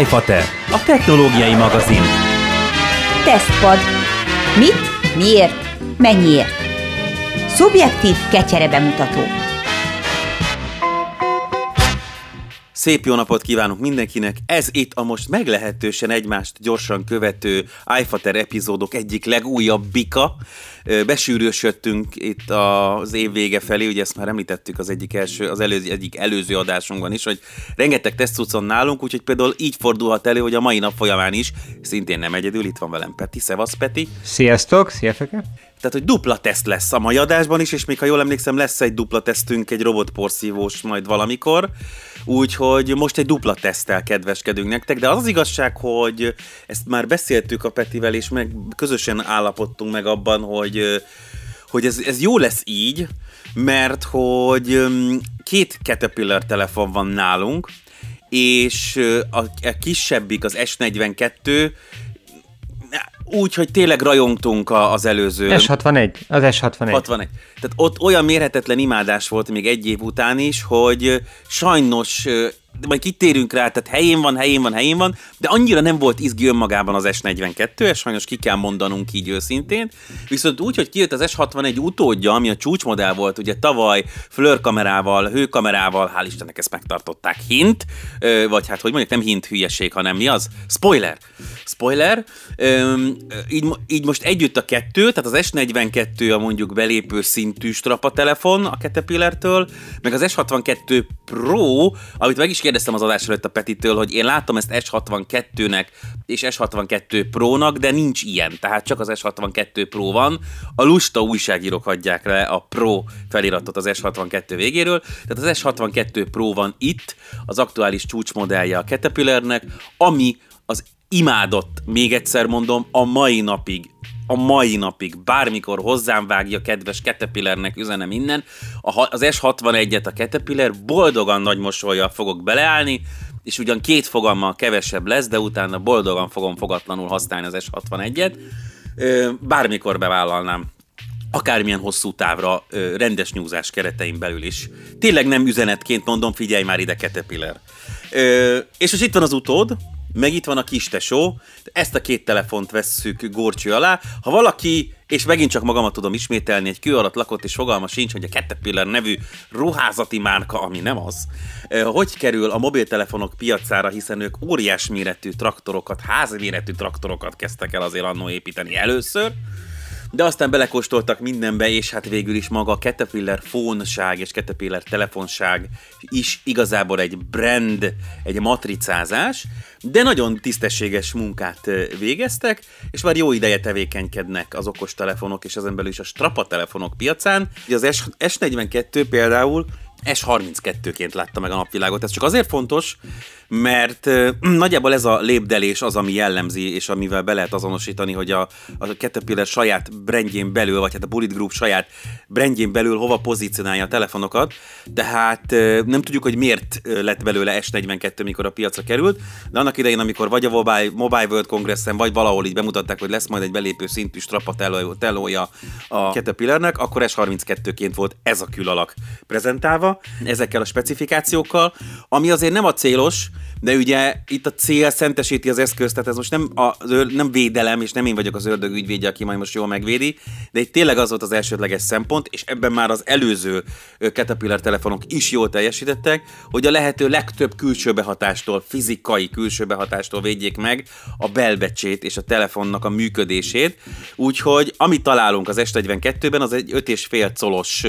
iFater, a technológiai magazin. Tesztpad. Mit, miért, mennyiért? Szubjektív kecsere bemutató. Szép jó napot kívánunk mindenkinek! Ez itt a most meglehetősen egymást gyorsan követő iFater epizódok egyik legújabb bika. Besűrősödtünk itt az év vége felé, ugye ezt már említettük az egyik, első, az előző, egyik előző adásunkban is, hogy rengeteg tesztcucon nálunk, úgyhogy például így fordulhat elő, hogy a mai nap folyamán is, szintén nem egyedül, itt van velem Peti. Szevasz Peti! Sziasztok! Szia Feke! Tehát, hogy dupla teszt lesz a mai adásban is, és még ha jól emlékszem, lesz egy dupla tesztünk, egy robotporszívós majd valamikor. Úgyhogy most egy dupla teszttel kedveskedünk nektek, de az az igazság, hogy ezt már beszéltük a Petivel, és meg közösen állapodtunk meg abban, hogy, hogy ez, ez jó lesz így, mert hogy két Caterpillar telefon van nálunk, és a, a kisebbik, az S42, úgy, hogy tényleg rajongtunk az előző... S61, az S61. 61. Tehát ott olyan mérhetetlen imádás volt még egy év után is, hogy sajnos majd kitérünk rá, tehát helyén van, helyén van, helyén van, de annyira nem volt izgi önmagában az S42, és sajnos ki kell mondanunk így őszintén. Viszont úgy, hogy kijött az S61 utódja, ami a csúcsmodell volt, ugye tavaly flör kamerával, hőkamerával, hál' Istennek ezt megtartották, hint, vagy hát hogy mondjuk nem hint hülyeség, hanem mi az? Spoiler! Spoiler! Így, így most együtt a kettő, tehát az S42 a mondjuk belépő szintű strapatelefon a Caterpillar-től, meg az S62 Pro, amit meg is kérdeztem az adás előtt a Petitől, hogy én látom ezt S62-nek és S62 Pro-nak, de nincs ilyen, tehát csak az S62 Pro van. A lusta újságírók adják le a Pro feliratot az S62 végéről, tehát az S62 Pro van itt, az aktuális csúcsmodellje a Caterpillarnek, ami az imádott, még egyszer mondom, a mai napig a mai napig, bármikor hozzám vágja kedves Caterpillarnek üzenem innen, az S61-et a Caterpillar boldogan nagy mosolyjal fogok beleállni, és ugyan két fogammal kevesebb lesz, de utána boldogan fogom fogatlanul használni az S61-et, bármikor bevállalnám akármilyen hosszú távra rendes nyúzás keretein belül is. Tényleg nem üzenetként mondom, figyelj már ide Caterpillar. És most itt van az utód, meg itt van a kis tesó, ezt a két telefont vesszük górcső alá. Ha valaki, és megint csak magamat tudom ismételni, egy kő alatt lakott, és fogalma sincs, hogy a Caterpillar nevű ruházati márka, ami nem az, hogy kerül a mobiltelefonok piacára, hiszen ők óriás méretű traktorokat, házméretű traktorokat kezdtek el azért annó építeni először, de aztán belekóstoltak mindenbe, és hát végül is maga a Caterpillar fónság és Caterpillar telefonság is igazából egy brand, egy matricázás, de nagyon tisztességes munkát végeztek, és már jó ideje tevékenykednek az okos telefonok és ezen belül is a strapa telefonok piacán. Az S42 például S32-ként látta meg a napvilágot. Ez csak azért fontos, mert nagyjából ez a lépdelés az, ami jellemzi, és amivel be lehet azonosítani, hogy a, a Caterpillar saját brandjén belül, vagy hát a Bullet Group saját brandjén belül hova pozícionálja a telefonokat, tehát nem tudjuk, hogy miért lett belőle S42, mikor a piacra került, de annak idején, amikor vagy a Mobile, Mobile World Congressen, vagy valahol így bemutatták, hogy lesz majd egy belépő szintű strapatelója a Caterpillarnek, akkor S32-ként volt ez a külalak prezentálva, ezekkel a specifikációkkal, ami azért nem a célos, de ugye itt a cél szentesíti az eszközt, tehát ez most nem, a, nem védelem, és nem én vagyok az ördög ügyvédje, aki majd most jól megvédi, de itt tényleg az volt az elsődleges szempont, és ebben már az előző Caterpillar telefonok is jól teljesítettek, hogy a lehető legtöbb külső behatástól, fizikai külső behatástól védjék meg a belbecsét és a telefonnak a működését. Úgyhogy amit találunk az S42-ben, az egy 5,5 colos,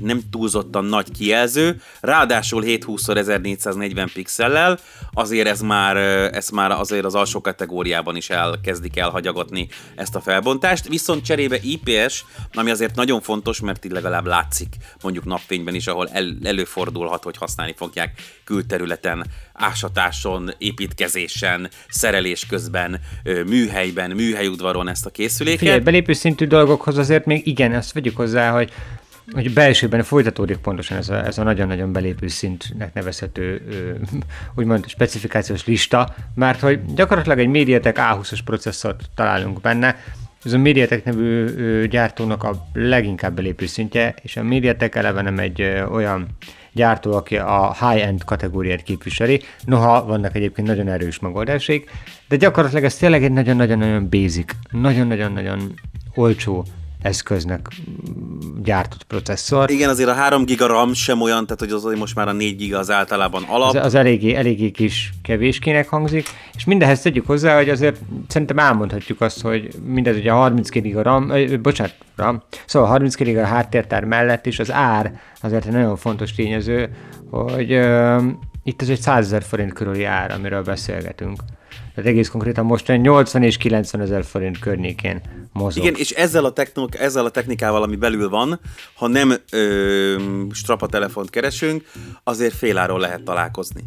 nem túlzottan nagy kijelző, ráadásul 720x1440 pixellel, azért ez már, ez már azért az alsó kategóriában is elkezdik elhagyagatni ezt a felbontást, viszont cserébe IPS, ami azért nagyon fontos, mert így legalább látszik mondjuk napfényben is, ahol el, előfordulhat, hogy használni fogják külterületen, ásatáson, építkezésen, szerelés közben, műhelyben, műhelyudvaron ezt a készüléket. Figyelj, belépő szintű dolgokhoz azért még igen, ezt vegyük hozzá, hogy hogy belsőben folytatódik pontosan ez a, ez a nagyon-nagyon belépő szintnek nevezhető úgymond specifikációs lista, mert hogy gyakorlatilag egy MediaTek A20-as processzort találunk benne, ez a MediaTek nevű gyártónak a leginkább belépő szintje, és a MediaTek eleve nem egy olyan gyártó, aki a high-end kategóriát képviseli, noha vannak egyébként nagyon erős megoldásaik, de gyakorlatilag ez tényleg egy nagyon-nagyon-nagyon basic, nagyon-nagyon-nagyon olcsó eszköznek gyártott processzor. Igen, azért a 3 giga RAM sem olyan, tehát hogy az most már a 4 giga az általában alap. Az, az eléggé, eléggé kis kevéskének hangzik, és mindehez tegyük hozzá, hogy azért szerintem elmondhatjuk azt, hogy mindez ugye a 32 giga RAM, ö, bocsánat, RAM, szóval 32 giga háttértár mellett is az ár azért egy nagyon fontos tényező, hogy ö, itt ez egy 100 ezer forint körüli ár, amiről beszélgetünk. Tehát egész konkrétan most 80 és 90 ezer forint környékén mozog. Igen, és ezzel a, technik, ezzel a technikával, ami belül van, ha nem ö, strapa telefont keresünk, azért féláról lehet találkozni.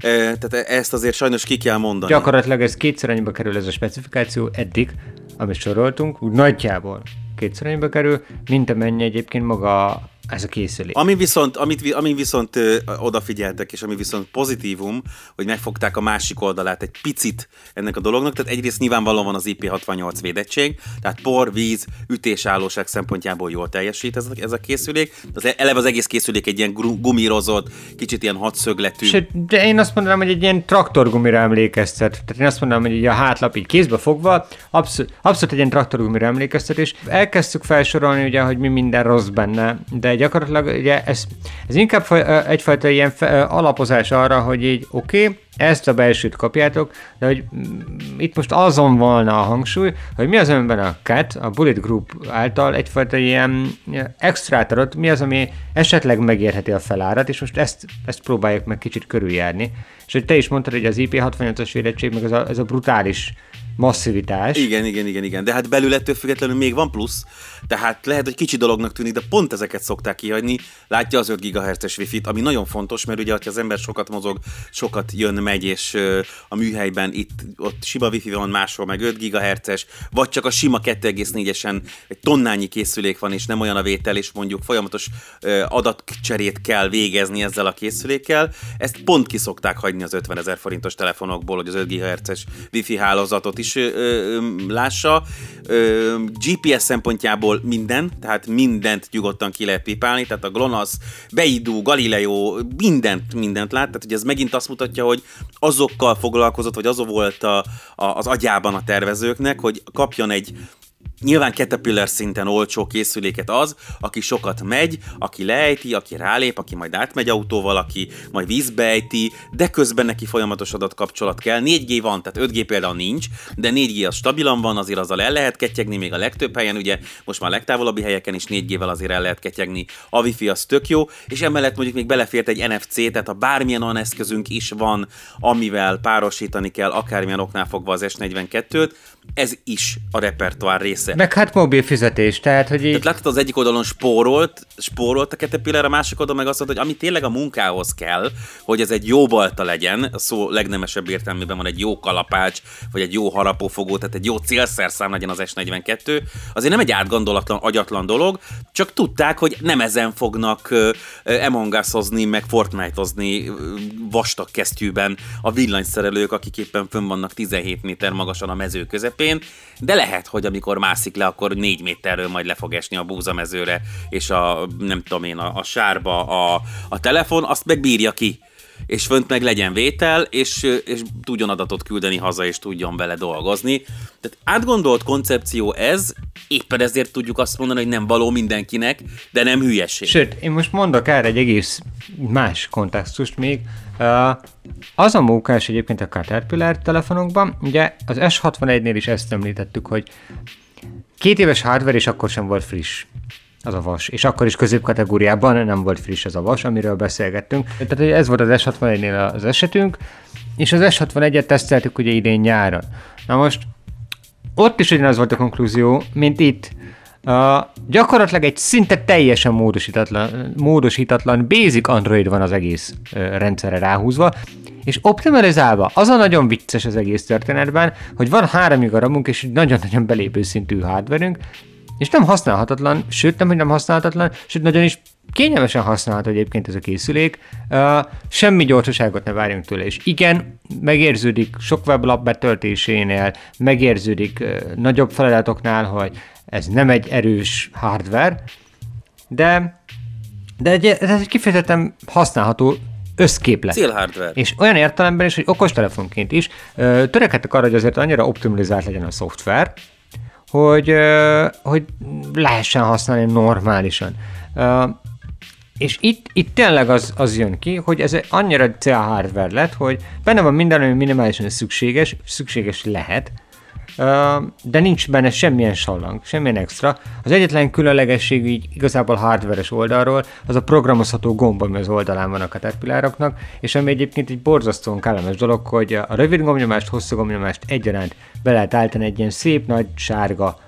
E, tehát ezt azért sajnos ki kell mondani. Gyakorlatilag ez kétszer annyiba kerül ez a specifikáció eddig, amit soroltunk, úgy nagyjából kétszer annyiba kerül, mint amennyi egyébként maga ez a készülék. Ami viszont, amit, ami viszont ö, odafigyeltek, és ami viszont pozitívum, hogy megfogták a másik oldalát egy picit ennek a dolognak, tehát egyrészt nyilvánvalóan van az IP68 védettség, tehát por, víz, ütésállóság szempontjából jól teljesít ez a, ez a készülék. Az, eleve az egész készülék egy ilyen gumírozott, kicsit ilyen hatszögletű. Sőt, de én azt mondanám, hogy egy ilyen traktorgumira emlékeztet. Tehát én azt mondanám, hogy így a hátlap így kézbe fogva, abszolút, abszolút egy ilyen traktorgumira emlékeztet, és elkezdtük felsorolni ugye, hogy mi minden rossz benne, de gyakorlatilag ugye ez, ez inkább egyfajta ilyen alapozás arra, hogy így oké, okay, ezt a belsőt kapjátok, de hogy mm, itt most azon volna a hangsúly, hogy mi az, amiben a CAT, a Bullet Group által egyfajta ilyen extrát adott, mi az, ami esetleg megérheti a felárat, és most ezt, ezt próbáljuk meg kicsit körüljárni. És hogy te is mondtad, hogy az IP68-as védettség, meg ez a, ez a brutális masszivitás. Igen, igen, igen, igen. De hát belül ettől függetlenül még van plusz. Tehát lehet, hogy kicsi dolognak tűnik, de pont ezeket szokták kihagyni. Látja az 5 GHz-es Wi-Fi-t, ami nagyon fontos, mert ugye, ha az ember sokat mozog, sokat jön, megy, és a műhelyben itt ott sima Wi-Fi van, máshol meg 5 GHz-es, vagy csak a sima 2,4-esen egy tonnányi készülék van, és nem olyan a vétel, és mondjuk folyamatos adatcserét kell végezni ezzel a készülékkel. Ezt pont ki szokták hagyni az 50 ezer forintos telefonokból, hogy az 5 GHz-es Wi-Fi hálózatot is ö, ö, lássa. Ö, GPS szempontjából minden, tehát mindent nyugodtan ki lehet pipálni, tehát a GLONASS, Beidou, Galileo, mindent, mindent lát, tehát ugye ez megint azt mutatja, hogy azokkal foglalkozott, vagy az volt a, a, az agyában a tervezőknek, hogy kapjon egy Nyilván Caterpillar szinten olcsó készüléket az, aki sokat megy, aki lejti, aki rálép, aki majd átmegy autóval, aki majd vízbe ejti, de közben neki folyamatos adatkapcsolat kell. 4G van, tehát 5G például nincs, de 4G az stabilan van, azért azzal el lehet ketyegni, még a legtöbb helyen, ugye most már a legtávolabbi helyeken is 4G-vel azért el lehet ketyegni. A Wi-Fi az tök jó, és emellett mondjuk még belefért egy NFC, tehát a bármilyen olyan eszközünk is van, amivel párosítani kell, akármilyen oknál fogva az S42-t, ez is a repertoár része. Meg hát mobil fizetés, tehát hogy így... Tehát láttad az egyik oldalon spórolt, spórolt a Caterpillar, a másik oldalon meg azt mondta, hogy ami tényleg a munkához kell, hogy ez egy jó balta legyen, a szó legnemesebb értelmében van egy jó kalapács, vagy egy jó harapófogó, tehát egy jó célszerszám legyen az S42, azért nem egy átgondolatlan, agyatlan dolog, csak tudták, hogy nem ezen fognak Among Us-ozni, meg Fortnite-ozni vastag kesztyűben a villanyszerelők, akik éppen fönn vannak 17 méter magasan a mező közepén, de lehet, hogy amikor mászik le, akkor négy méterről majd le fog esni a búzamezőre, és a, nem tudom én, a, a sárba a, a telefon, azt megbírja ki és fönt meg legyen vétel, és, és tudjon adatot küldeni haza, és tudjon vele dolgozni. Tehát átgondolt koncepció ez, éppen ezért tudjuk azt mondani, hogy nem való mindenkinek, de nem hülyeség. Sőt, én most mondok erre egy egész más kontextust még. Az a mókás egyébként a Caterpillar telefonokban, ugye az S61-nél is ezt említettük, hogy két éves hardware, és akkor sem volt friss az a vas. És akkor is középkategóriában nem volt friss az a vas, amiről beszélgettünk. Tehát ez volt az S61-nél az esetünk, és az S61-et teszteltük ugye idén nyáron. Na most ott is ugyanaz volt a konklúzió, mint itt. Uh, gyakorlatilag egy szinte teljesen módosítatlan, módosítatlan basic Android van az egész uh, rendszerre ráhúzva, és optimalizálva. Az a nagyon vicces az egész történetben, hogy van három garamunk és nagyon-nagyon belépő szintű hardverünk, és nem használhatatlan, sőt nem, hogy nem használhatatlan, sőt nagyon is kényelmesen használható egyébként ez a készülék, uh, semmi gyorsaságot ne várjunk tőle, és igen, megérződik sok weblap betöltésénél, megérződik uh, nagyobb feladatoknál, hogy ez nem egy erős hardware, de De egy, ez egy kifejezetten használható összképlet. Célhardware. És olyan értelemben is, hogy okostelefonként is törekedtek arra, hogy azért annyira optimalizált legyen a szoftver, hogy, hogy lehessen használni normálisan. És itt, itt tényleg az, az jön ki, hogy ez annyira cél hardware lett, hogy benne van minden, ami minimálisan szükséges, szükséges lehet, de nincs benne semmilyen sallang, semmilyen extra. Az egyetlen különlegesség így igazából hardveres oldalról, az a programozható gomb, ami az oldalán van a Caterpillaroknak, és ami egyébként egy borzasztóan kellemes dolog, hogy a rövid gombnyomást, hosszú gombnyomást egyaránt be lehet állítani egy ilyen szép nagy sárga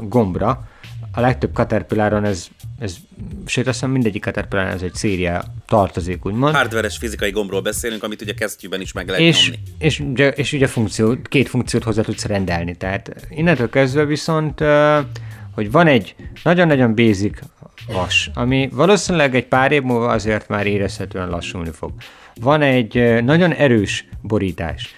gombra, a legtöbb Caterpillaron ez, ez sőt azt hiszem mindegyik Caterpillaron ez egy széria tartozik, úgymond. Hardveres fizikai gombról beszélünk, amit ugye kesztyűben is meg lehet és, nyomni. És, és, és ugye funkció, két funkciót hozzá tudsz rendelni, tehát innentől kezdve viszont, hogy van egy nagyon-nagyon basic vas, ami valószínűleg egy pár év múlva azért már érezhetően lassulni fog. Van egy nagyon erős borítás,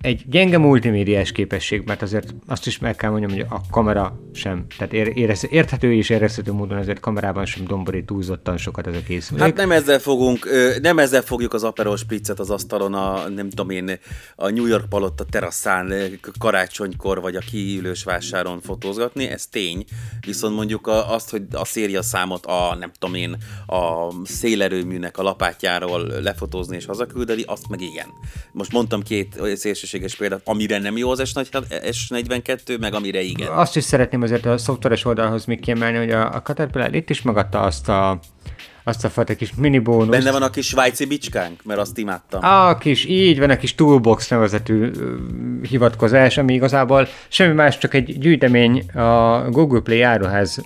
egy gyenge multimédiás képesség, mert azért azt is meg kell mondjam, hogy a kamera sem, tehát érez, érthető és érezhető módon azért kamerában sem domborít túlzottan sokat ez a készülék. Hát nem ezzel fogunk, nem ezzel fogjuk az Aperol Spritzet az asztalon a, nem tudom én, a New York Palotta teraszán karácsonykor vagy a kiülős vásáron fotózgatni, ez tény. Viszont mondjuk azt, hogy a széria számot a, nem tudom én, a szélerőműnek a lapátjáról lefotózni és hazaküldeni, azt meg igen. Most mondtam két szélső szélsőséges példát, amire nem jó az S42, meg amire igen. Azt is szeretném azért a szoftveres oldalhoz még kiemelni, hogy a, a Caterpillar itt is megadta azt a azt a fajta kis mini bónusz. Benne van a kis svájci bicskánk, mert azt imádtam. A kis, így van a kis Toolbox nevezetű hivatkozás, ami igazából semmi más, csak egy gyűjtemény a Google Play áruház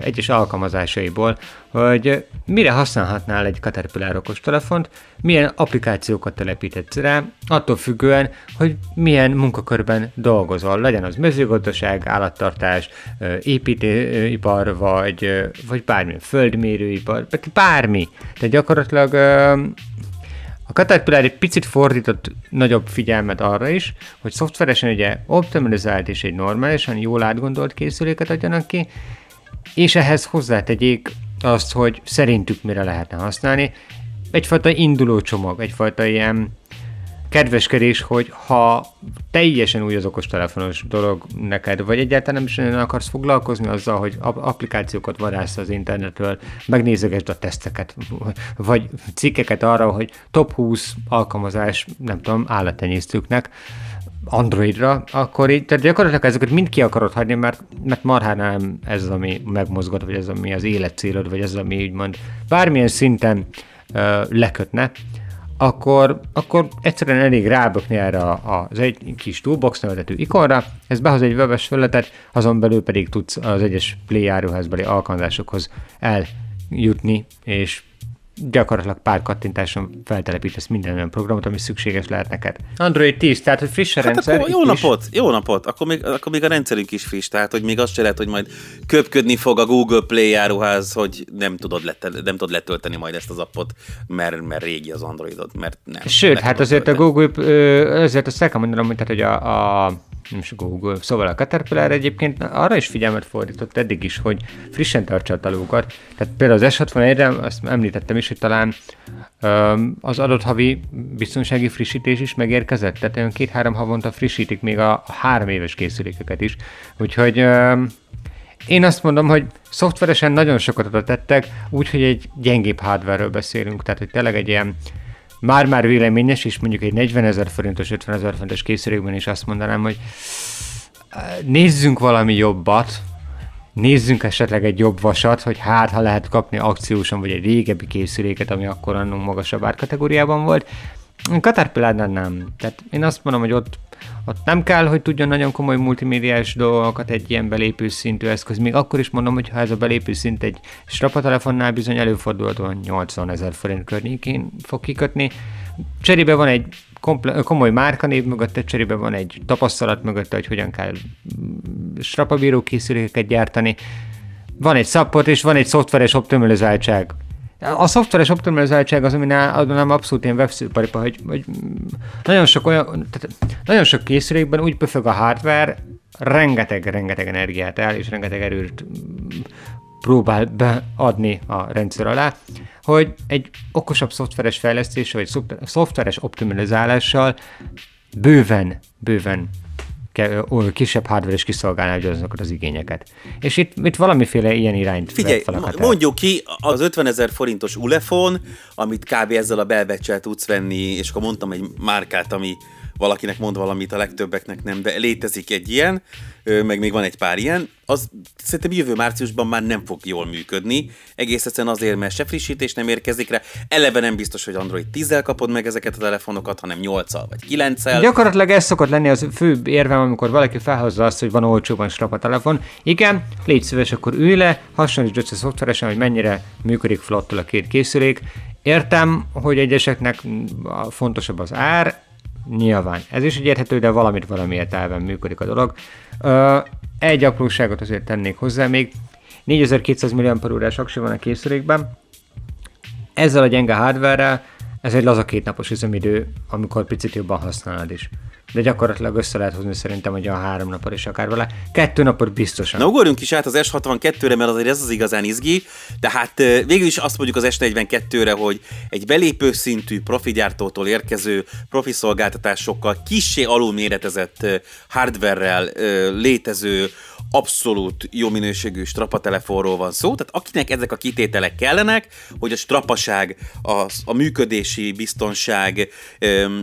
egyes alkalmazásaiból, hogy mire használhatnál egy Caterpillar okos telefont, milyen applikációkat telepítetsz rá, attól függően, hogy milyen munkakörben dolgozol, legyen az mezőgazdaság, állattartás, építőipar, vagy, vagy bármilyen földmérőipar, bármi. Tehát gyakorlatilag a Caterpillar egy picit fordított nagyobb figyelmet arra is, hogy szoftveresen ugye optimalizált és egy normálisan jól átgondolt készüléket adjanak ki, és ehhez hozzátegyék azt, hogy szerintük mire lehetne használni. Egyfajta induló csomag, egyfajta ilyen kedveskedés, hogy ha teljesen új az okostelefonos dolog neked, vagy egyáltalán nem is nagyon akarsz foglalkozni azzal, hogy applikációkat varász az internetről, megnézegesd a teszteket, vagy cikkeket arra, hogy top 20 alkalmazás, nem tudom, állattenyésztőknek, Androidra, akkor így, tehát gyakorlatilag ezeket mind ki akarod hagyni, mert, mert marhán nem ez az, ami megmozgat, vagy ez ami az életcélod, vagy ez ami úgymond bármilyen szinten ö, lekötne, akkor, akkor egyszerűen elég rábökni erre az egy kis toolbox nevezetű ikonra, ez behoz egy webes felületet, azon belül pedig tudsz az egyes Play áruházbeli alkalmazásokhoz eljutni, és gyakorlatilag pár kattintáson feltelepítesz minden olyan programot, ami szükséges lehet neked. Android 10, tehát hogy friss a hát rendszer. Akkor jó napot, is. jó napot, akkor még, akkor még a rendszerünk is friss, tehát hogy még azt se lehet, hogy majd köpködni fog a Google Play járuház, hogy nem tudod, lett, nem tudod letölteni majd ezt az appot, mert, mert régi az Androidod, mert nem. Sőt, hát azért tölteni. a Google, azért azt el kell mondanom, hogy, tehát, hogy a, a nem Google, szóval a Caterpillar egyébként arra is figyelmet fordított eddig is, hogy frissen tartsa a talókat. Tehát például az S61-re, azt említettem is, hogy talán um, az adott havi biztonsági frissítés is megérkezett, tehát olyan két-három havonta frissítik még a, a három éves készülékeket is. Úgyhogy um, én azt mondom, hogy szoftveresen nagyon sokat adott tettek, úgyhogy egy gyengébb hardware beszélünk, tehát hogy tényleg egy ilyen már-már véleményes, és mondjuk egy 40 ezer forintos, 50 ezer forintos készülékben is azt mondanám, hogy nézzünk valami jobbat, nézzünk esetleg egy jobb vasat, hogy hát ha lehet kapni akciósan, vagy egy régebbi készüléket, ami akkor annunk magasabb árkategóriában volt. Caterpillar nem. Tehát én azt mondom, hogy ott ott nem kell, hogy tudjon nagyon komoly multimédiás dolgokat egy ilyen belépő szintű eszköz. Még akkor is mondom, hogy ha ez a belépő szint egy strapatelefonnál bizony előfordulhatóan 80 ezer forint környékén fog kikötni. Cserébe van egy komple- komoly márkanév mögötte, cserébe van egy tapasztalat mögötte, hogy hogyan kell strapabíró készülékeket gyártani. Van egy support és van egy szoftveres optimalizáltság. A szoftveres optimalizáltság az, ami nem abszolút ilyen webszőparipa, hogy, hogy nagyon sok olyan, tehát nagyon sok készülékben úgy pöfög a hardware, rengeteg-rengeteg energiát el, és rengeteg erőt próbál beadni a rendszer alá, hogy egy okosabb szoftveres fejlesztéssel, vagy szoftveres optimalizálással bőven, bőven kisebb hardware is kiszolgálná azokat az igényeket. És itt, itt valamiféle ilyen irányt Figyelj, mondjuk ki az 50 ezer forintos Ulefon, amit kb. ezzel a belbecsel tudsz venni, és akkor mondtam egy márkát, ami valakinek mond valamit, a legtöbbeknek nem, de létezik egy ilyen, meg még van egy pár ilyen, az szerintem jövő márciusban már nem fog jól működni, egész egyszerűen azért, mert se frissítés nem érkezik rá, eleve nem biztos, hogy Android 10-zel kapod meg ezeket a telefonokat, hanem 8-al vagy 9-el. Gyakorlatilag ez szokott lenni az fő érvem, amikor valaki felhozza azt, hogy van olcsóban strap a telefon. Igen, légy szíves, akkor ülj le, hasonlítsd össze szoftveresen, hogy mennyire működik flottul a két készülék. Értem, hogy egyeseknek fontosabb az ár, Nyilván. Ez is egy érthető, de valamit valamiért elven működik a dolog. Egy apróságot azért tennék hozzá még. 4200 mAh aksi van a készülékben. Ezzel a gyenge hardware ez egy laza kétnapos üzemidő, amikor picit jobban használod is de gyakorlatilag össze lehet hozni szerintem, hogy a három napot is akár vele. Kettő napot biztosan. Na ugorjunk is át az S62-re, mert azért ez az igazán izgi, de hát végül is azt mondjuk az S42-re, hogy egy belépő szintű profi gyártótól érkező profi szolgáltatásokkal kissé alulméretezett hardware-rel létező abszolút jó minőségű strapatelefonról van szó, tehát akinek ezek a kitételek kellenek, hogy a strapaság, a, a működési biztonság,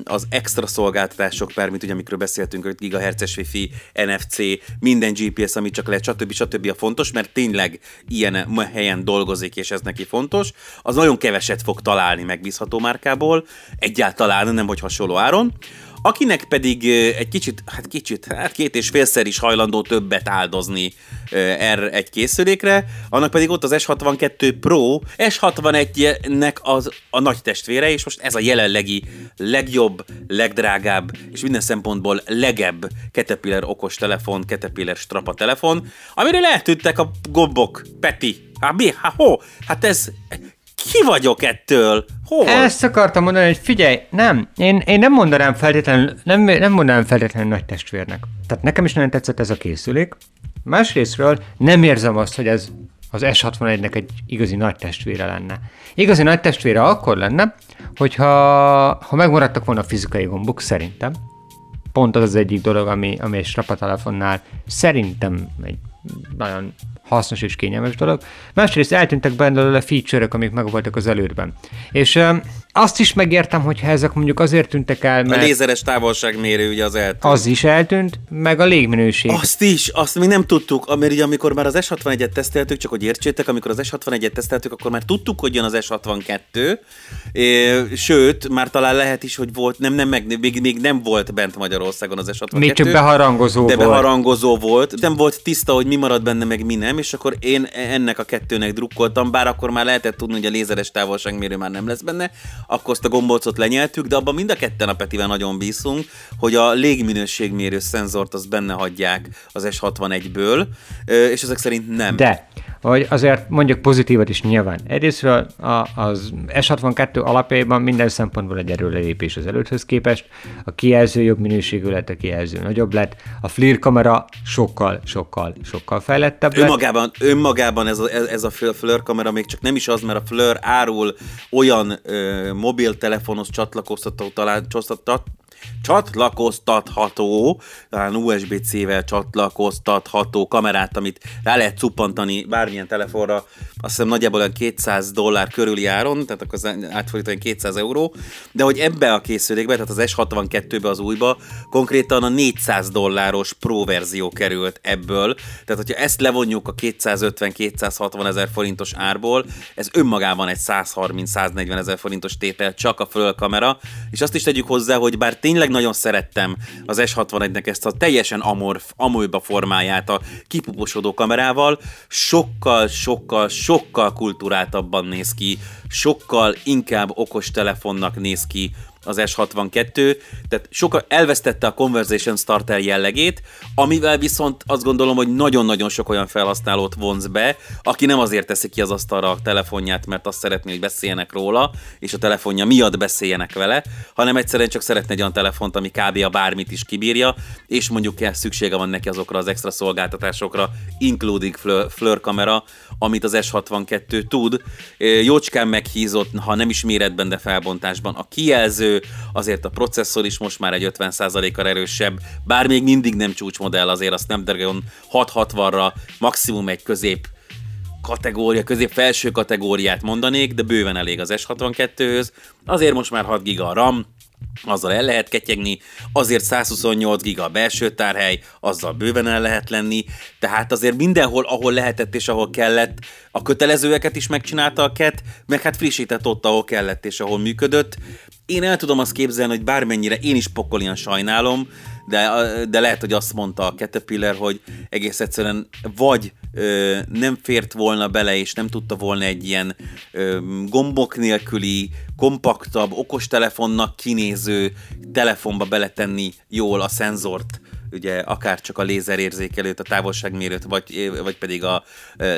az extra szolgáltatások, per, mint ugye amikről beszéltünk, hogy GHz-es Wi-Fi, NFC, minden GPS, amit csak lehet, stb. stb. a fontos, mert tényleg ilyen helyen dolgozik, és ez neki fontos, az nagyon keveset fog találni megbízható márkából, egyáltalán nem, hogy hasonló áron. Akinek pedig egy kicsit, hát kicsit, hát két és félszer is hajlandó többet áldozni erre egy készülékre, annak pedig ott az S62 Pro, S61-nek az a nagy testvére, és most ez a jelenlegi legjobb, legdrágább, és minden szempontból legebb Caterpillar okos telefon, Caterpillar strapa telefon, amiről eltűntek a gombok, Peti. Hát mi? Hát ho? Hát ez ki vagyok ettől? Hol? Ezt akartam mondani, hogy figyelj, nem, én, én nem mondanám feltétlenül, nem, nem mondanám feltétlenül nagy testvérnek. Tehát nekem is nagyon tetszett ez a készülék. Másrésztről nem érzem azt, hogy ez az S61-nek egy igazi nagy testvére lenne. Igazi nagy testvére akkor lenne, hogyha ha megmaradtak volna a fizikai gombok, szerintem. Pont az az egyik dolog, ami, ami egy strapatelefonnál szerintem egy nagyon hasznos és kényelmes dolog. Másrészt eltűntek belőle feature-ök, amik megvoltak az elődben. És azt is megértem, hogy ezek mondjuk azért tűntek el, mert... A lézeres távolságmérő ugye az eltűnt. Az is eltűnt, meg a légminőség. Azt is, azt még nem tudtuk, mert ugye amikor már az S61-et teszteltük, csak hogy értsétek, amikor az S61-et teszteltük, akkor már tudtuk, hogy jön az S62, é, sőt, már talán lehet is, hogy volt, nem, nem, meg, még, még nem volt bent Magyarországon az S62. Még csak beharangozó de volt. beharangozó volt. Nem volt tiszta, hogy mi marad benne, meg mi nem, és akkor én ennek a kettőnek drukkoltam, bár akkor már lehetett tudni, hogy a lézeres távolságmérő már nem lesz benne, akkor azt a gombócot lenyeltük, de abban mind a ketten a Petivel nagyon bízunk, hogy a légminőségmérő szenzort azt benne hagyják az S61-ből, és ezek szerint nem. De, hogy azért mondjuk pozitívat is nyilván. Egyrésztről az S62 alapjában minden szempontból egy erőlelépés az előthöz képest, a kijelző jobb minőségű lett, a kijelző nagyobb lett, a FLIR kamera sokkal, sokkal, sokkal fejlettebb lett. Önmagában, önmagában ez a, ez a FLIR kamera még csak nem is az, mert a FLIR árul olyan ö, mobiltelefonhoz csatlakoztató, talán, csatlakoztatható, talán USB-C-vel csatlakoztatható kamerát, amit rá lehet cuppantani bármilyen telefonra, azt hiszem nagyjából olyan 200 dollár körüli áron, tehát akkor átfordítani 200 euró, de hogy ebbe a készülékbe, tehát az S62-be az újba, konkrétan a 400 dolláros Pro verzió került ebből, tehát hogyha ezt levonjuk a 250-260 ezer forintos árból, ez önmagában egy 130-140 ezer forintos tétel csak a fölkamera, és azt is tegyük hozzá, hogy bár tényleg nagyon szerettem az S61-nek ezt a teljesen amorf, amolba formáját a kipuposodó kamerával, sokkal, sokkal, sokkal kulturáltabban néz ki, sokkal inkább okos telefonnak néz ki az S62, tehát soka elvesztette a Conversation Starter jellegét, amivel viszont azt gondolom, hogy nagyon-nagyon sok olyan felhasználót vonz be, aki nem azért teszi ki az asztalra a telefonját, mert azt szeretné, hogy beszéljenek róla, és a telefonja miatt beszéljenek vele, hanem egyszerűen csak szeretne egy olyan telefont, ami kb. a bármit is kibírja, és mondjuk szüksége van neki azokra az extra szolgáltatásokra, including Fleur kamera, amit az S62 tud. Jócskán meghízott, ha nem is méretben, de felbontásban. A kijelző, azért a processzor is most már egy 50%-kal erősebb, bár még mindig nem csúcsmodell, azért a Snapdragon 660-ra maximum egy közép kategória, közép felső kategóriát mondanék, de bőven elég az S62-höz. Azért most már 6 giga a RAM, azzal el lehet ketyegni, azért 128 giga a belső tárhely, azzal bőven el lehet lenni, tehát azért mindenhol, ahol lehetett és ahol kellett, a kötelezőeket is megcsinálta a KET, meg hát frissített ott, ahol kellett és ahol működött. Én el tudom azt képzelni, hogy bármennyire én is pokolian sajnálom, de, de lehet, hogy azt mondta a Caterpillar, hogy egész egyszerűen vagy ö, nem fért volna bele, és nem tudta volna egy ilyen ö, gombok nélküli, kompaktabb, okostelefonnak kinéző telefonba beletenni jól a szenzort, ugye akár csak a lézerérzékelőt, a távolságmérőt, vagy, vagy pedig a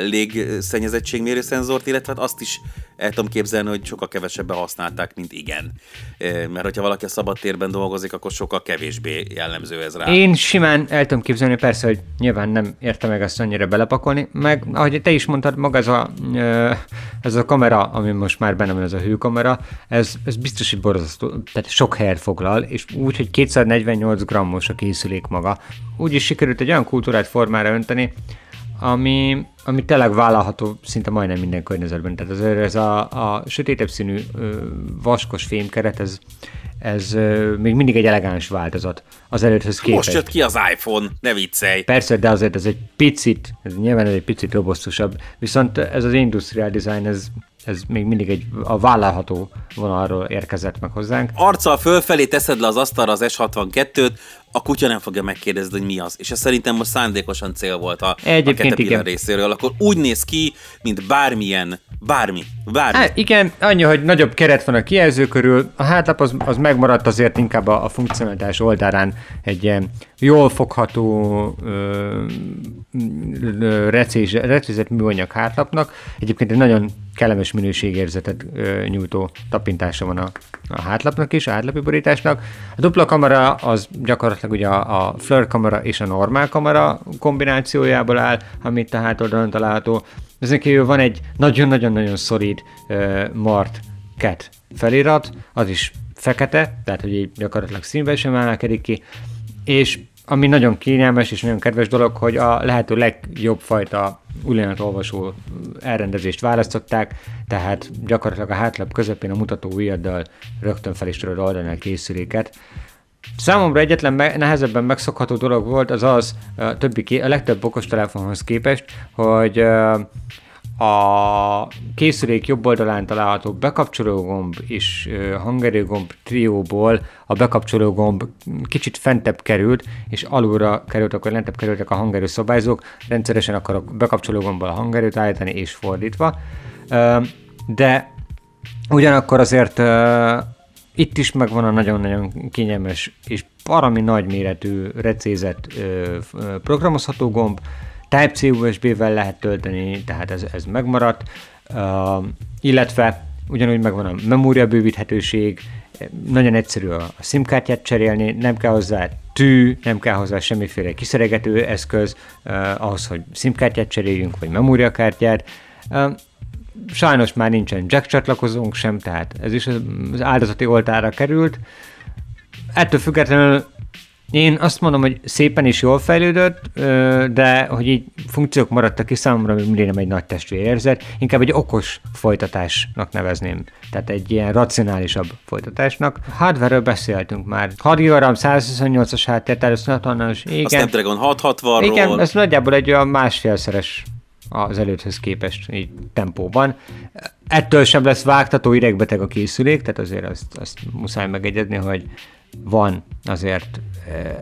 légszennyezettségmérő szenzort, illetve azt is el tudom képzelni, hogy sokkal kevesebben használták, mint igen. Mert hogyha valaki a szabadtérben dolgozik, akkor sokkal kevésbé jellemző ez rá. Én simán el tudom képzelni, persze, hogy nyilván nem érte meg ezt annyira belepakolni, meg ahogy te is mondtad, maga ez a, ez a kamera, ami most már benne van, ez a hőkamera, ez, ez biztos, hogy borzasztó, tehát sok helyet foglal, és úgy, hogy 248 grammos a készülék maga. Úgy is sikerült egy olyan kultúrát formára önteni, ami, ami tényleg vállalható szinte majdnem minden környezetben. Tehát azért ez a, a sötétebb színű vaskos fémkeret, ez, ez még mindig egy elegáns változat az előtthöz képest. Most jött ki az iPhone, ne viccelj! Persze, de azért ez egy picit, ez nyilván ez egy picit robosztusabb, viszont ez az industrial design, ez, ez még mindig egy a vállalható vonalról érkezett meg hozzánk. Arccal fölfelé teszed le az asztalra az S62-t, a kutya nem fogja megkérdezni, hogy mi az. És ez szerintem most szándékosan cél volt a, Egyébként a igen. részéről. Akkor úgy néz ki, mint bármilyen, bármi, bármi. Hát igen, annyi, hogy nagyobb keret van a kijelző körül, a hátlap az, az megmaradt azért inkább a, a funkcionalitás oldalán egy ilyen jól fogható recézett műanyag hátlapnak. Egyébként egy nagyon kellemes minőségérzetet ö, nyújtó tapintása van a, a hátlapnak is, a hátlapi borításnak. A dupla kamera az gyakorlatilag ugye a, a Fleur kamera és a normál kamera kombinációjából áll, amit a hátoldalon található. Ezen kívül van egy nagyon-nagyon-nagyon szorít uh, Mart Cat felirat, az is fekete, tehát hogy így gyakorlatilag színben sem emelkedik ki, és ami nagyon kényelmes és nagyon kedves dolog, hogy a lehető legjobb fajta olvasó elrendezést választották, tehát gyakorlatilag a hátlap közepén a mutató ujjaddal rögtön fel is tudod oldani a készüléket. Számomra egyetlen me- nehezebben megszokható dolog volt az az, a, többi, a legtöbb okostelefonhoz képest, hogy a készülék jobb oldalán található bekapcsoló gomb és hangerő gomb trióból a bekapcsoló gomb kicsit fentebb került, és alulra került, akkor lentebb kerültek a hangerő szabályzók, rendszeresen akarok bekapcsoló gombbal a hangerőt állítani, és fordítva. De ugyanakkor azért itt is megvan a nagyon-nagyon kényelmes és parami nagyméretű recézett programozható gomb, Type-C USB-vel lehet tölteni, tehát ez, ez megmaradt, uh, illetve ugyanúgy megvan a memória bővíthetőség, nagyon egyszerű a, SIM-kártyát cserélni, nem kell hozzá tű, nem kell hozzá semmiféle kiszeregető eszköz uh, ahhoz, hogy SIM-kártyát cseréljünk, vagy memóriakártyát. Uh, sajnos már nincsen jack csatlakozónk sem, tehát ez is az áldozati oltára került. Ettől függetlenül én azt mondom, hogy szépen is jól fejlődött, de hogy így funkciók maradtak ki számomra, mindig nem egy nagy testvérérzet, inkább egy okos folytatásnak nevezném. Tehát egy ilyen racionálisabb folytatásnak. Hardware-ről beszéltünk már. 6 GB RAM, 128-as háttértározhatalmas, igen. A Snapdragon 660-ról. Igen, ez nagyjából egy olyan másfélszeres az előtthöz képest így tempóban. Ettől sem lesz vágtató idegbeteg a készülék, tehát azért azt, azt muszáj megegyezni, hogy van azért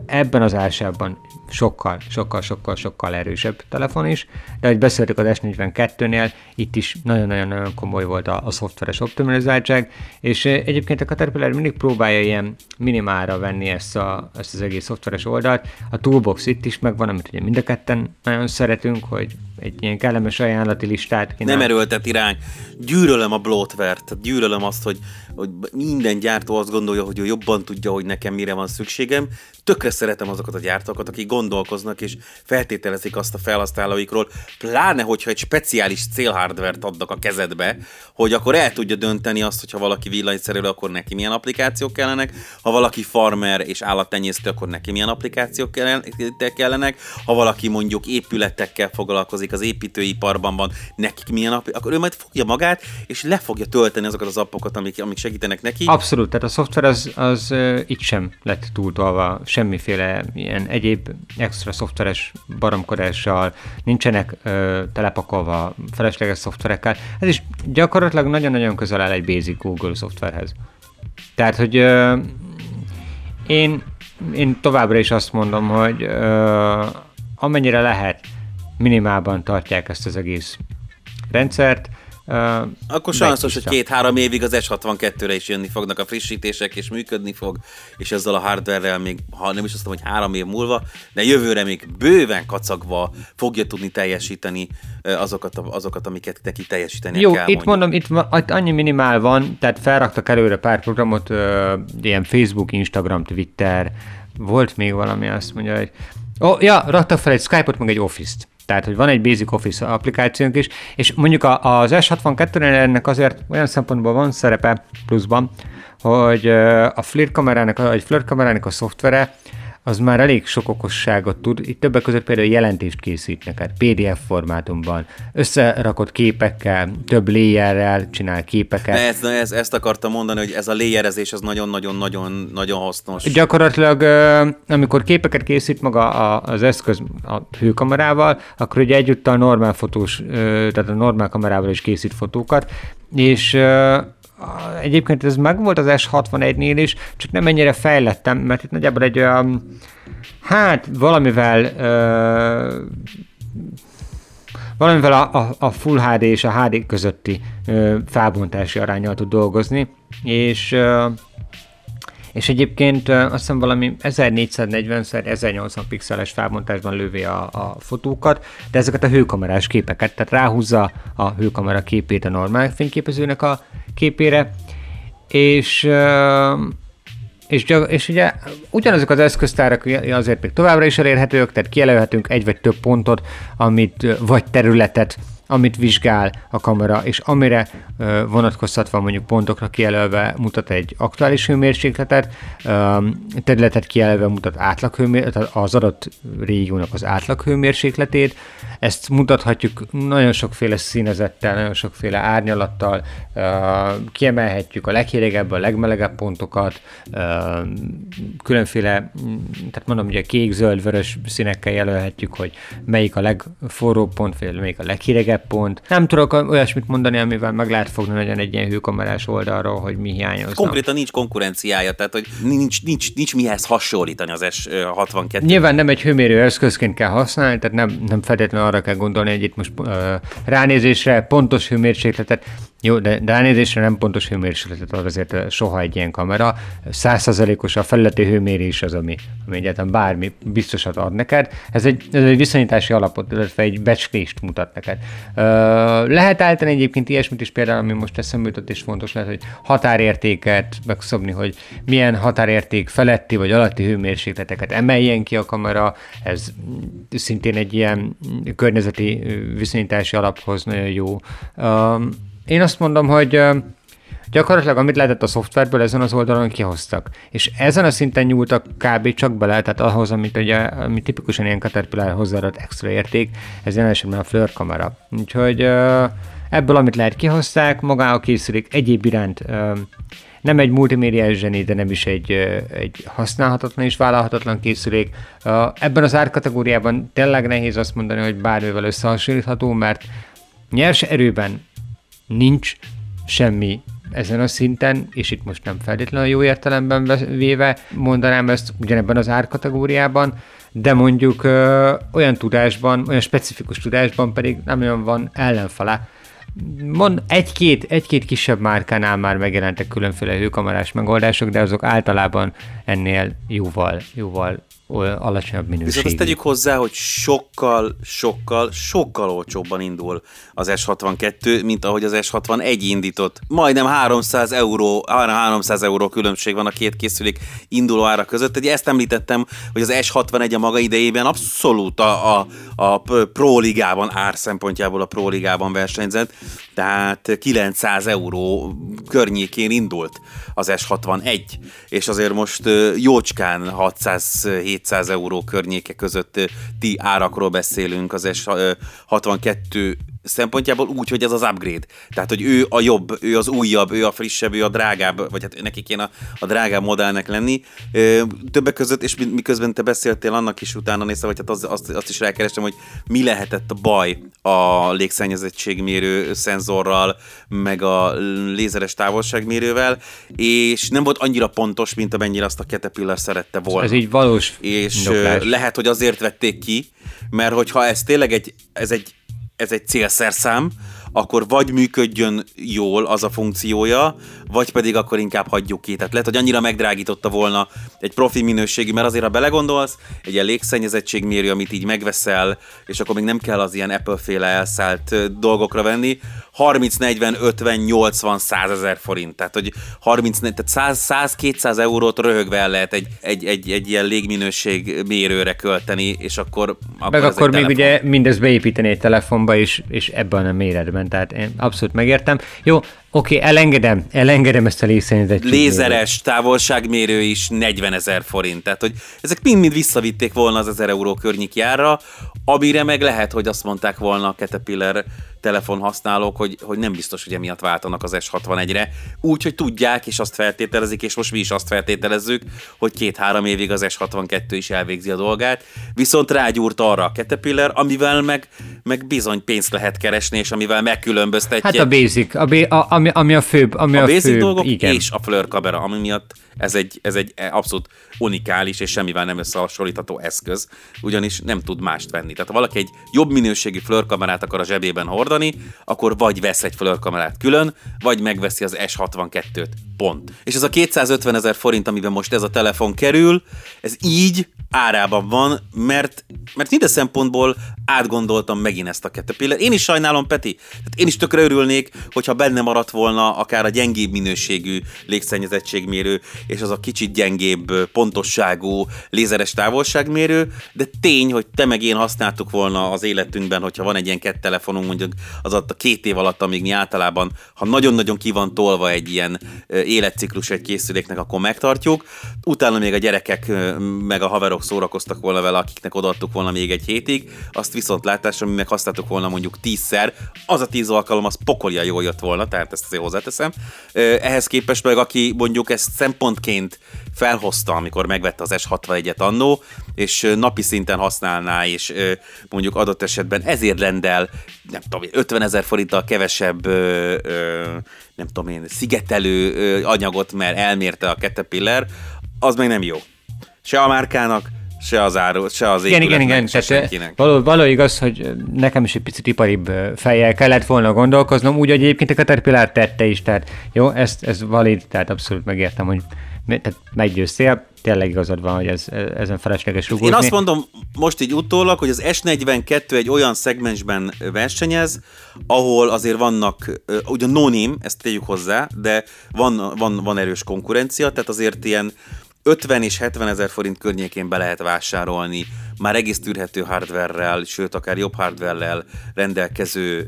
ebben az ásában sokkal, sokkal, sokkal, sokkal erősebb telefon is, de ahogy beszéltük az S42-nél, itt is nagyon-nagyon komoly volt a, a szoftveres optimalizáltság, és egyébként a Caterpillar mindig próbálja ilyen minimálra venni ezt, a, ezt az egész szoftveres oldalt. A Toolbox itt is megvan, amit ugye mind a ketten nagyon szeretünk, hogy egy ilyen kellemes ajánlati listát kínál. Nem erőltet irány. Gyűrölöm a bloatware gyűrölöm azt, hogy, hogy minden gyártó azt gondolja, hogy ő jobban tudja, hogy nekem mire van szükségem. Tökre szeretem azokat a gyártókat, akik gondolkoznak és feltételezik azt a felhasználóikról, pláne, hogyha egy speciális célhardvert adnak a kezedbe, hogy akkor el tudja dönteni azt, hogyha valaki villanyszerelő, akkor neki milyen applikációk kellenek, ha valaki farmer és állattenyésztő, akkor neki milyen applikációk kellenek, ha valaki mondjuk épületekkel foglalkozik, az építőiparban van, nekik milyen app, akkor ő majd fogja magát, és le fogja tölteni azokat az appokat, amik, amik segítenek neki. Abszolút, tehát a szoftver az, az itt sem lett túltolva semmiféle ilyen egyéb extra szoftveres baromkodással, nincsenek uh, telepakolva felesleges szoftverekkel. Ez is gyakorlatilag nagyon-nagyon közel áll egy basic Google szoftverhez. Tehát, hogy uh, én, én továbbra is azt mondom, hogy uh, amennyire lehet, minimálban tartják ezt az egész rendszert, Akkor sanszos, hogy két-három évig az S62-re is jönni fognak a frissítések, és működni fog, és ezzel a hardware még, ha nem is azt mondom, hogy három év múlva, de jövőre még bőven kacagva fogja tudni teljesíteni azokat, azokat amiket neki teljesíteni Jó, kell. itt mondom, itt, itt annyi minimál van, tehát felraktak előre pár programot, uh, ilyen Facebook, Instagram, Twitter, volt még valami, azt mondja, hogy Ó, ja, raktak fel egy Skype-ot, meg egy Office-t. Tehát, hogy van egy Basic Office applikációnk is, és mondjuk az S62-nél ennek azért olyan szempontból van szerepe pluszban, hogy a FLIR kamerának, vagy FLIR kamerának a szoftvere az már elég sok okosságot tud. Itt többek között például jelentést készít neked PDF formátumban, összerakott képekkel, több layerrel csinál képeket. Ne, ezt, ezt, ezt akartam mondani, hogy ez a layerezés az nagyon-nagyon-nagyon nagyon hasznos. Gyakorlatilag, amikor képeket készít maga az eszköz a hőkamerával, akkor ugye egyúttal normál fotós, tehát a normál kamerával is készít fotókat, és Egyébként ez megvolt az S61-nél is, csak nem ennyire fejlettem, mert itt nagyjából egy olyan, hát valamivel ö, valamivel a, a, a Full HD és a HD közötti ö, felbontási arányal tud dolgozni, és ö, és egyébként azt hiszem valami 1440x1080 pixeles felbontásban lövi a, a fotókat, de ezeket a hőkamerás képeket, tehát ráhúzza a hőkamera képét a normál fényképezőnek a képére, és és, és ugye ugyanazok az eszköztárak azért még továbbra is elérhetők, tehát kijelölhetünk egy vagy több pontot, amit, vagy területet, amit vizsgál a kamera, és amire vonatkoztatva mondjuk pontokra kijelölve mutat egy aktuális hőmérsékletet, területet kijelölve mutat átlaghőmérsékletet, az adott régiónak az átlaghőmérsékletét, ezt mutathatjuk nagyon sokféle színezettel, nagyon sokféle árnyalattal, kiemelhetjük a leghidegebb, a legmelegebb pontokat, különféle, tehát mondom, ugye kék, zöld, vörös színekkel jelölhetjük, hogy melyik a legforróbb pont, vagy melyik a leghidegebb pont. Nem tudok olyasmit mondani, amivel meg lehet fogni nagyon egy ilyen hőkamerás oldalról, hogy mi hiányozna. Konkrétan nincs konkurenciája, tehát hogy nincs, nincs, nincs mihez hasonlítani az S62. Nyilván nem egy hőmérő eszközként kell használni, tehát nem, nem feltétlenül arra kell gondolni, hogy itt most uh, ránézésre pontos hőmérsékletet, jó, de, de ránézésre nem pontos hőmérsékletet ad azért soha egy ilyen kamera. Százszerzalékos a felületi hőmérés az, ami, ami egyáltalán bármi biztosat ad neked. Ez egy, ez egy viszonyítási alapot, illetve egy becslést mutat neked. Uh, lehet állítani egyébként ilyesmit is például, ami most eszembe jutott, és fontos lehet, hogy határértéket megszabni, hogy milyen határérték feletti vagy alatti hőmérsékleteket emeljen ki a kamera. Ez szintén egy ilyen környezeti viszonyítási alaphoz nagyon jó. Um, én azt mondom, hogy gyakorlatilag amit lehetett a szoftverből ezen az oldalon kihoztak. És ezen a szinten nyúltak kb. csak bele, tehát ahhoz, amit, ugye, ami tipikusan ilyen Caterpillar hozzáadott extra érték, ez jelen esetben a Fleur kamera. Úgyhogy ebből, amit lehet kihozták, magához készülik egyéb iránt nem egy multimédiás zseni, de nem is egy, egy használhatatlan és vállalhatatlan készülék. Ebben az árkategóriában tényleg nehéz azt mondani, hogy bármivel összehasonlítható, mert nyers erőben nincs semmi ezen a szinten, és itt most nem feltétlenül jó értelemben véve mondanám ezt ugyanebben az árkategóriában, de mondjuk ö, olyan tudásban, olyan specifikus tudásban pedig nem olyan van ellenfele. Mond, egy-két, egy-két kisebb márkánál már megjelentek különféle hőkamerás megoldások, de azok általában ennél jóval, jóval alacsonyabb minőségű. Viszont azt tegyük hozzá, hogy sokkal, sokkal, sokkal olcsóbban indul az S62, mint ahogy az S61 indított. Majdnem 300 euró, 300 euró különbség van a két készülék induló ára között. Ugye ezt említettem, hogy az S61 a maga idejében abszolút a, a, a Pro Ligában, ár szempontjából a Pro Ligában versenyzett, tehát 900 euró környékén indult az S61, és azért most jócskán 600-700 euró környéke közötti árakról beszélünk az S62 szempontjából úgy, hogy ez az upgrade. Tehát, hogy ő a jobb, ő az újabb, ő a frissebb, ő a drágább, vagy hát neki kéne a, a drágább modellnek lenni. Ö, többek között, és miközben te beszéltél, annak is utána néztem, vagy hát az, azt, azt is rákerestem, hogy mi lehetett a baj a légszennyezettségmérő szenzorral, meg a lézeres távolságmérővel, és nem volt annyira pontos, mint amennyire azt a Caterpillar szerette volna. Ez így valós És doklás. lehet, hogy azért vették ki, mert hogyha ez tényleg egy, ez egy ez egy célszerszám, akkor vagy működjön jól az a funkciója, vagy pedig akkor inkább hagyjuk ki. Tehát lehet, hogy annyira megdrágította volna egy profi minőségű, mert azért, ha belegondolsz, egy ilyen légszennyezettségmérő, amit így megveszel, és akkor még nem kell az ilyen Apple-féle elszállt dolgokra venni, 30, 40, 50, 80, 100 ezer forint. Tehát, hogy 30, tehát 100, 100 200 eurót röhögve el lehet egy, egy, egy, egy ilyen légminőség mérőre költeni, és akkor... akkor Meg akkor még telefon. ugye mindezt beépíteni egy telefonba, és, és ebben a méretben. Tehát én abszolút megértem. Jó, Oké, okay, elengedem, elengedem ezt a légszennyezettséget. Lézeres távolságmérő is 40 ezer forint. Tehát, hogy ezek mind-mind visszavitték volna az 1000 euró környékjára, amire meg lehet, hogy azt mondták volna a Caterpillar telefonhasználók, hogy, hogy nem biztos, hogy emiatt váltanak az S61-re. Úgy, hogy tudják, és azt feltételezik, és most mi is azt feltételezzük, hogy két-három évig az S62 is elvégzi a dolgát. Viszont rágyúrt arra a Caterpillar, amivel meg, meg bizony pénzt lehet keresni, és amivel megkülönböztetjük. Hát a basic, a, a, ami, ami a főbb. Ami a, a basic főbb, dolgok igen. és a Fleur kamera, ami miatt ez egy, ez egy abszolút unikális és semmivel nem összehasonlítható eszköz, ugyanis nem tud mást venni. Tehát ha valaki egy jobb minőségű flörkamerát akar a zsebében hordani, akkor vagy vesz egy flörkamerát külön, vagy megveszi az S62-t. Pont. És ez a 250 ezer forint, amiben most ez a telefon kerül, ez így árában van, mert, mert minden szempontból átgondoltam megint ezt a Caterpillar. Én is sajnálom, Peti. Tehát én is tökre örülnék, hogyha benne maradt volna akár a gyengébb minőségű légszennyezettségmérő, és az a kicsit gyengébb pontosságú lézeres távolságmérő, de tény, hogy te meg én használtuk volna az életünkben, hogyha van egy ilyen kett telefonunk, mondjuk az a két év alatt, amíg mi általában, ha nagyon-nagyon ki van tolva egy ilyen életciklus egy készüléknek, akkor megtartjuk. Utána még a gyerekek meg a haverok szórakoztak volna vele, akiknek odaadtuk volna még egy hétig, azt viszont látásra mi meg használtuk volna mondjuk tízszer, az a tíz alkalom az pokolja jól jött volna, tehát ezt azért hozzáteszem. Ehhez képest meg aki mondjuk ezt szempontként felhozta, amikor megvette az S61-et annó, és napi szinten használná, és mondjuk adott esetben ezért rendel, nem tudom, 50 ezer forinttal kevesebb, nem tudom én, szigetelő anyagot, mert elmérte a Caterpillar, az meg nem jó. Se a márkának, se az áru, se az Igen, igen, igen. Se Tehát való, való, igaz, hogy nekem is egy picit iparibb fejjel kellett volna gondolkoznom, úgy, hogy egyébként a Caterpillar tette is, tehát jó, ezt, ez valid, tehát abszolút megértem, hogy tehát meggyőztél, tényleg igazad van, hogy ez, ezen felesleges rugózni. Én azt mondom most így utólag, hogy az S42 egy olyan szegmensben versenyez, ahol azért vannak, ugye no name, ezt tegyük hozzá, de van, van, van erős konkurencia, tehát azért ilyen 50 és 70 ezer forint környékén be lehet vásárolni már egész tűrhető hardware sőt akár jobb hardware rendelkező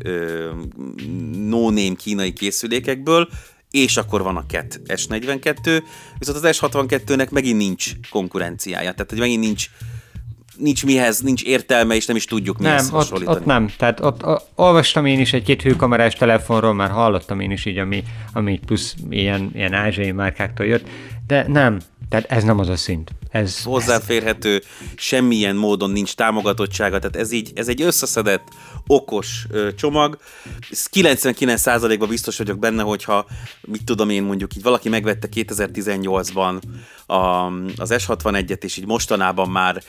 no-name kínai készülékekből, és akkor van a CAT S42, viszont az S62-nek megint nincs konkurenciája, tehát hogy megint nincs nincs mihez, nincs értelme, és nem is tudjuk mihez nem, ott, ott nem. Tehát ott, ott, olvastam én is egy-két hőkamerás telefonról, már hallottam én is így, ami, ami plusz ilyen, ilyen ázsiai márkáktól jött, de nem, tehát ez nem az a szint. Ez, hozzáférhető, semmilyen módon nincs támogatottsága, tehát ez így, ez egy összeszedett, okos ö, csomag. Ez 99%-ban biztos vagyok benne, hogyha, mit tudom én mondjuk, így valaki megvette 2018-ban a, az S61-et, és így mostanában már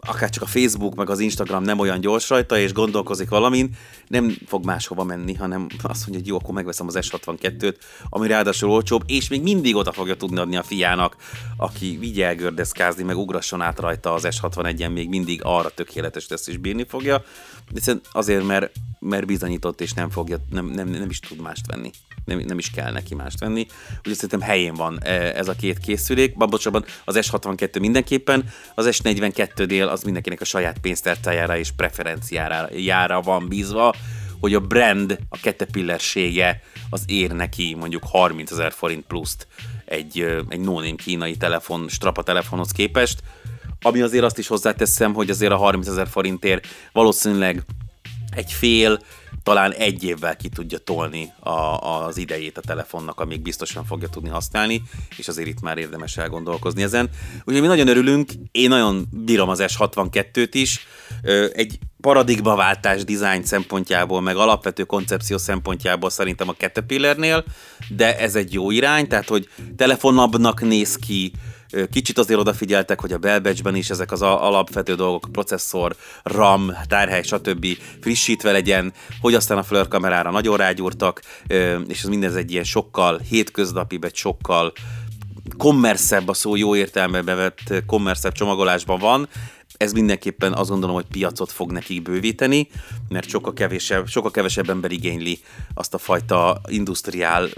akár csak a Facebook, meg az Instagram nem olyan gyors rajta, és gondolkozik valamin, nem fog máshova menni, hanem azt mondja, hogy jó, akkor megveszem az S62-t, ami ráadásul olcsóbb, és még mindig oda fogja tudni adni a fiának, aki vigye elgördeszkázni, meg ugrasson át rajta az S61-en, még mindig arra tökéletes lesz és bírni fogja. De azért, mert, mert bizonyított, és nem, fogja, nem, nem, nem is tud mást venni. Nem, nem is kell neki mást venni. Úgyhogy szerintem helyén van e, ez a két készülék. Babosabban az S62 mindenképpen, az S42 dél az mindenkinek a saját pénztárcájára és preferenciára van bízva, hogy a brand, a ketepillersége az ér neki mondjuk 30 ezer forint pluszt egy, egy no kínai telefon, strapa telefonhoz képest, ami azért azt is hozzáteszem, hogy azért a 30 ezer forintért valószínűleg egy fél, talán egy évvel ki tudja tolni a, az idejét a telefonnak, amíg biztosan fogja tudni használni, és azért itt már érdemes elgondolkozni ezen. Úgyhogy mi nagyon örülünk, én nagyon bírom az S62-t is, egy paradigmaváltás design szempontjából, meg alapvető koncepció szempontjából szerintem a Caterpillarnél, de ez egy jó irány, tehát hogy telefonabbnak néz ki, Kicsit azért odafigyeltek, hogy a Belbecsben is ezek az alapvető dolgok, processzor, RAM, tárhely, stb. frissítve legyen, hogy aztán a Fleur kamerára nagyon rágyúrtak, és ez mindez egy ilyen sokkal hétköznapi, egy sokkal kommerszebb a szó jó értelmebe vett kommerszebb csomagolásban van, ez mindenképpen azt gondolom, hogy piacot fog nekik bővíteni, mert sokkal kevesebb, sokkal kevesebb ember igényli azt a fajta industriál,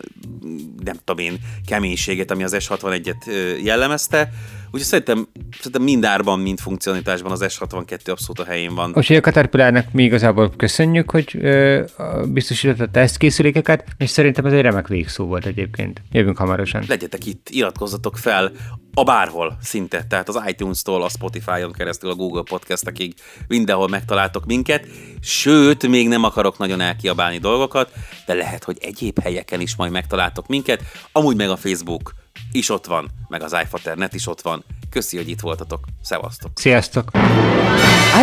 nem tudom én, keménységet, ami az S61-et jellemezte. Úgyhogy szerintem, szerintem mind árban, mind funkcionalitásban az S62 abszolút a helyén van. Úgyhogy a Caterpillarnek mi igazából köszönjük, hogy ö, biztosította a tesztkészülékeket, és szerintem ez egy remek végszó volt egyébként. Jövünk hamarosan. Legyetek itt, iratkozzatok fel a bárhol szinte, tehát az iTunes-tól, a Spotify-on keresztül, a Google Podcastekig, mindenhol megtaláltok minket, sőt, még nem akarok nagyon elkiabálni dolgokat, de lehet, hogy egyéb helyeken is majd megtaláltok minket, amúgy meg a Facebook is ott van, meg az iFater.net is ott van. Köszi, hogy itt voltatok. Szevasztok! Sziasztok!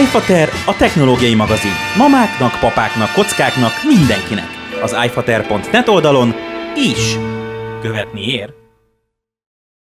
iFater a technológiai magazin. Mamáknak, papáknak, kockáknak, mindenkinek. Az iFater.net oldalon is. Követni ér!